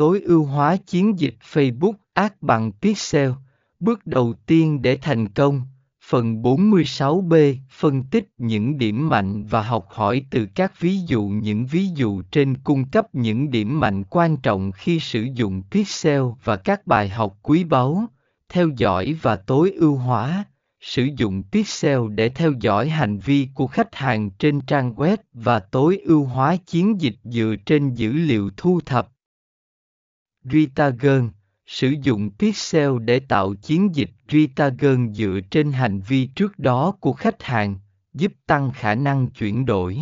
tối ưu hóa chiến dịch Facebook Ads bằng Pixel. Bước đầu tiên để thành công. Phần 46B phân tích những điểm mạnh và học hỏi từ các ví dụ những ví dụ trên cung cấp những điểm mạnh quan trọng khi sử dụng Pixel và các bài học quý báu, theo dõi và tối ưu hóa sử dụng pixel để theo dõi hành vi của khách hàng trên trang web và tối ưu hóa chiến dịch dựa trên dữ liệu thu thập. Retargeting Sử dụng pixel để tạo chiến dịch retargeting dựa trên hành vi trước đó của khách hàng, giúp tăng khả năng chuyển đổi.